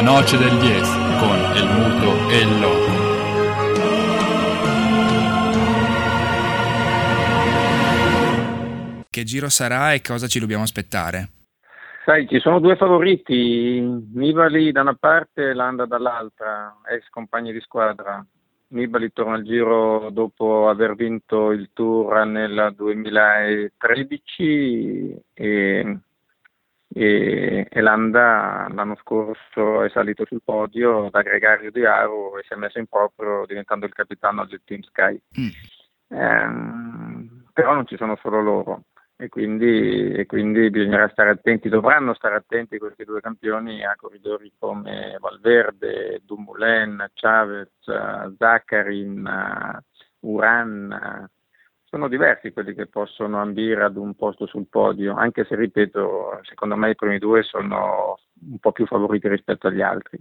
La noce del 10 con el muto e il loco. Che giro sarà e cosa ci dobbiamo aspettare? Sai, ci sono due favoriti, Nibali da una parte e Landa dall'altra, ex compagni di squadra. Nibali torna al giro dopo aver vinto il Tour nel 2013 e, e, e Landa l'anno scorso è salito sul podio da gregario di Aro e si è messo in proprio diventando il capitano del Team Sky. Mm. Eh, però non ci sono solo loro e quindi, e quindi, bisognerà stare attenti, dovranno stare attenti questi due campioni a corridori come Valverde, Dumoulin, Chavez, Zaccarin, Uran. Sono diversi quelli che possono ambire ad un posto sul podio, anche se ripeto, secondo me i primi due sono un po' più favoriti rispetto agli altri.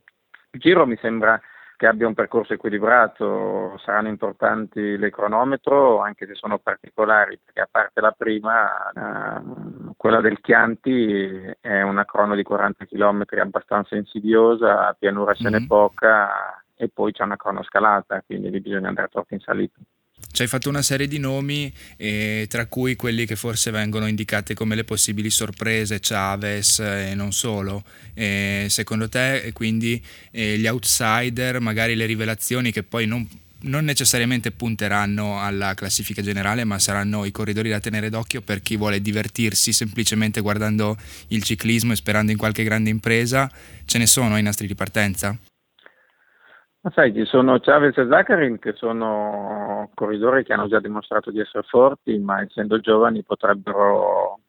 Il giro mi sembra che abbia un percorso equilibrato, saranno importanti le cronometro, anche se sono particolari, perché a parte la prima, eh, quella del Chianti è una crono di 40 km abbastanza insidiosa, a pianura ce n'è mm-hmm. poca e poi c'è una cronoscalata, quindi lì bisogna andare troppo in salita. Ci hai fatto una serie di nomi, eh, tra cui quelli che forse vengono indicati come le possibili sorprese, Chavez e non solo. Eh, secondo te, quindi, eh, gli outsider, magari le rivelazioni che poi non, non necessariamente punteranno alla classifica generale, ma saranno i corridori da tenere d'occhio per chi vuole divertirsi semplicemente guardando il ciclismo e sperando in qualche grande impresa. Ce ne sono ai nastri di partenza? Ma sai, ci sono Chavez e Zaccarin che sono corridori che hanno già dimostrato di essere forti, ma essendo giovani potrebbero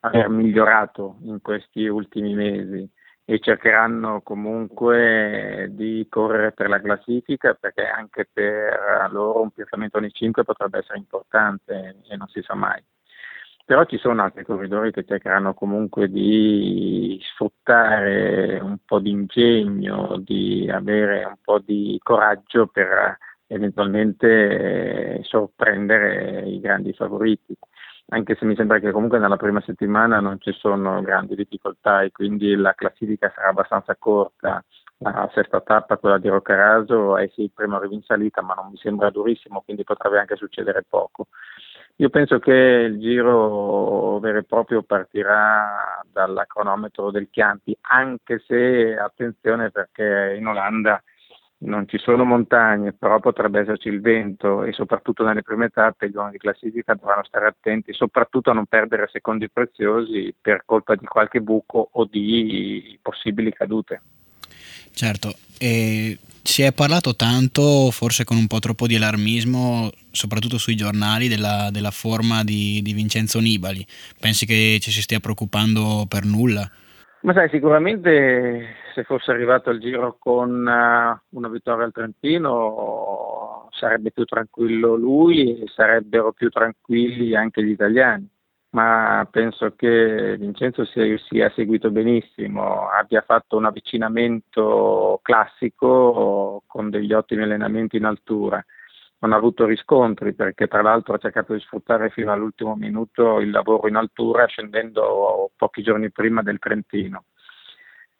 aver migliorato in questi ultimi mesi e cercheranno comunque di correre per la classifica perché anche per loro un piazzamento nei 5 potrebbe essere importante e non si sa mai però ci sono altri corridori che cercheranno comunque di sfruttare un po' di ingegno, di avere un po' di coraggio per eventualmente sorprendere i grandi favoriti, anche se mi sembra che comunque nella prima settimana non ci sono grandi difficoltà e quindi la classifica sarà abbastanza corta. La sesta tappa, quella di Roccaraso, è sì il primo arrivo in salita, ma non mi sembra durissimo, quindi potrebbe anche succedere poco. Io penso che il giro vero e proprio partirà dal cronometro del Chianti, anche se attenzione perché in Olanda non ci sono montagne, però potrebbe esserci il vento e soprattutto nelle prime tappe gli uomini di classifica dovranno stare attenti, soprattutto a non perdere secondi preziosi per colpa di qualche buco o di possibili cadute. Certo, e si è parlato tanto, forse con un po' troppo di allarmismo, soprattutto sui giornali, della, della forma di, di, Vincenzo Nibali. Pensi che ci si stia preoccupando per nulla? Ma sai, sicuramente se fosse arrivato al giro con uh, una vittoria al Trentino sarebbe più tranquillo lui e sarebbero più tranquilli anche gli italiani ma penso che Vincenzo sia, seguito benissimo, abbia fatto un avvicinamento classico con degli ottimi allenamenti in altura. Non ha avuto riscontri perché tra l'altro ha cercato di sfruttare fino all'ultimo minuto il lavoro in altura scendendo pochi giorni prima del Trentino.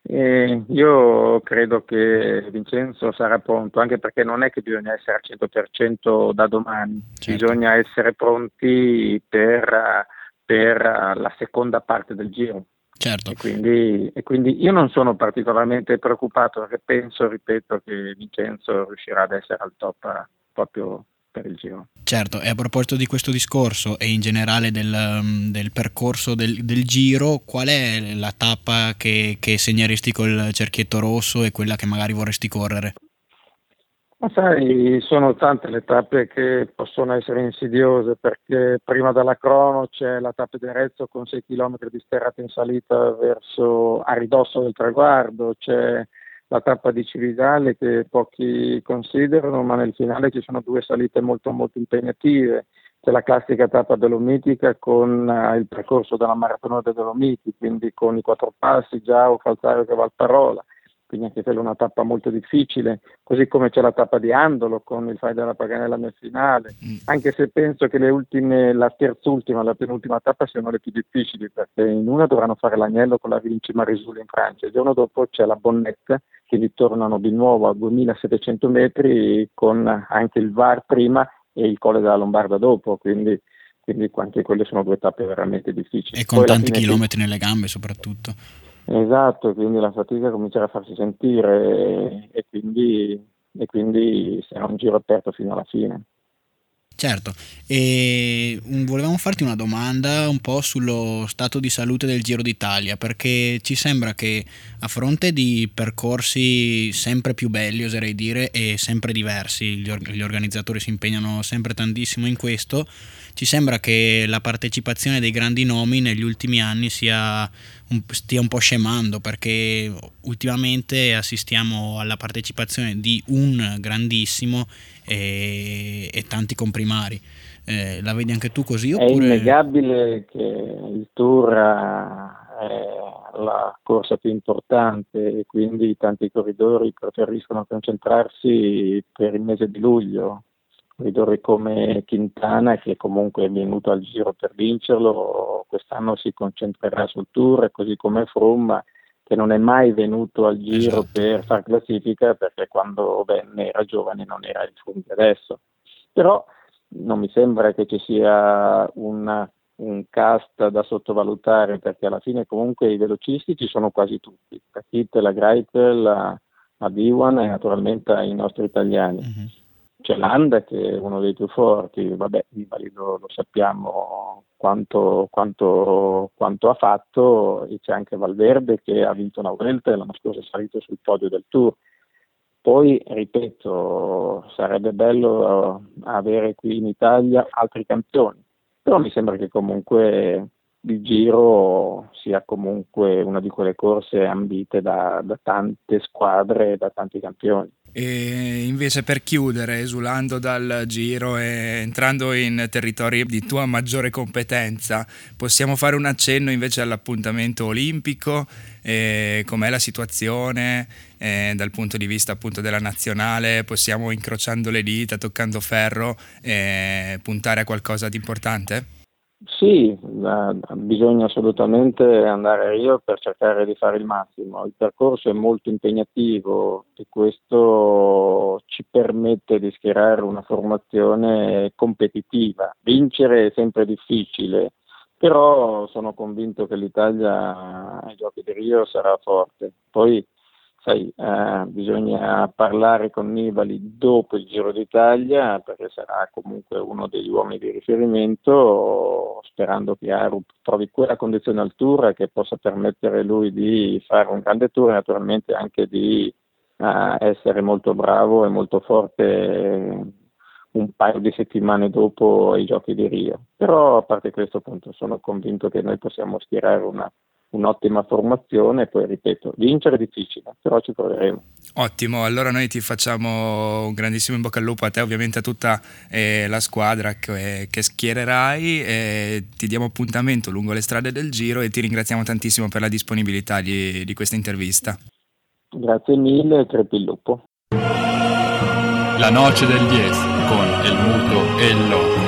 E io credo che Vincenzo sarà pronto, anche perché non è che bisogna essere al 100% da domani, certo. bisogna essere pronti per per eh, la seconda parte del giro. Certo. E quindi, e quindi, io non sono particolarmente preoccupato perché penso, ripeto, che Vincenzo riuscirà ad essere al top eh, proprio per il giro. Certo, e a proposito di questo discorso e in generale del, mm, del percorso del, del, giro, qual è la tappa che, che segneresti col cerchietto rosso e quella che magari vorresti correre? Ma sai, sono tante le tappe che possono essere insidiose perché prima della crono c'è la tappa di Arezzo con 6 km di sterrata in salita verso a ridosso del traguardo, c'è la tappa di Cividale che pochi considerano, ma nel finale ci sono due salite molto molto impegnative. C'è la classica tappa dolomitica con uh, il percorso della maratona dei Dolomiti, quindi con i quattro passi, già o Falsario che Valparola quindi anche quella è una tappa molto difficile, così come c'è la tappa di Andolo con il fai della Paganella nel finale, mm. anche se penso che le ultime, la terzultima e la penultima tappa siano le più difficili, perché in una dovranno fare l'agnello con la Vinci Marisuli in Francia, il giorno dopo c'è la Bonnetta, quindi tornano di nuovo a 2700 metri con anche il VAR prima e il Colle della Lombarda dopo, quindi quindi anche quelle sono due tappe veramente difficili. E con Poi tanti chilometri nelle gambe soprattutto. Esatto, quindi la fatica comincerà a farsi sentire e, quindi, e quindi sarà un giro aperto fino alla fine. Certo, e volevamo farti una domanda un po' sullo stato di salute del Giro d'Italia, perché ci sembra che a fronte di percorsi sempre più belli, oserei dire, e sempre diversi, gli organizzatori si impegnano sempre tantissimo in questo, ci sembra che la partecipazione dei grandi nomi negli ultimi anni sia un, stia un po' scemando, perché ultimamente assistiamo alla partecipazione di un grandissimo e, e tanti comprimari. Eh, la vedi anche tu così? Oppure... È innegabile che il Tour è la corsa più importante e quindi tanti corridori preferiscono concentrarsi per il mese di luglio. Corridori come Quintana, che comunque è venuto al giro per vincerlo, quest'anno si concentrerà sul Tour, così come Froome che non è mai venuto al giro esatto. per far classifica perché quando venne era giovane non era il Froome adesso. Però non mi sembra che ci sia una, un cast da sottovalutare perché alla fine comunque i velocisti ci sono quasi tutti, la Kit, la Greipel, la, la B1 e naturalmente i nostri italiani. Uh-huh. C'è Landa che è uno dei più forti, vabbè, Invalido lo sappiamo quanto, quanto, quanto, ha fatto, e c'è anche Valverde che ha vinto una Vuelta e l'anno scorso è salito sul podio del Tour. Poi, ripeto, sarebbe bello avere qui in Italia altri campioni, però mi sembra che comunque il Giro sia comunque una di quelle corse ambite da, da tante squadre e da tanti campioni. E invece per chiudere, esulando dal giro e entrando in territori di tua maggiore competenza, possiamo fare un accenno invece all'appuntamento olimpico, e com'è la situazione eh, dal punto di vista appunto della nazionale, possiamo incrociando le dita, toccando ferro, eh, puntare a qualcosa di importante? Sì, bisogna assolutamente andare a Rio per cercare di fare il massimo. Il percorso è molto impegnativo e questo ci permette di schierare una formazione competitiva. Vincere è sempre difficile, però sono convinto che l'Italia ai Giochi di Rio sarà forte. Poi sai, eh, bisogna parlare con Nibali dopo il Giro d'Italia perché sarà comunque uno degli uomini di riferimento, sperando che Aru trovi quella condizione al tour che possa permettere lui di fare un grande tour e naturalmente anche di eh, essere molto bravo e molto forte un paio di settimane dopo i giochi di Rio. Però a parte questo appunto sono convinto che noi possiamo schierare una un'ottima formazione e poi ripeto, vincere è difficile, però ci proveremo. Ottimo, allora noi ti facciamo un grandissimo in bocca al lupo a te, ovviamente a tutta eh, la squadra che, che schiererai e ti diamo appuntamento lungo le strade del Giro e ti ringraziamo tantissimo per la disponibilità di, di questa intervista. Grazie mille e crepi il lupo. La noce del 10 con il muto e il loco.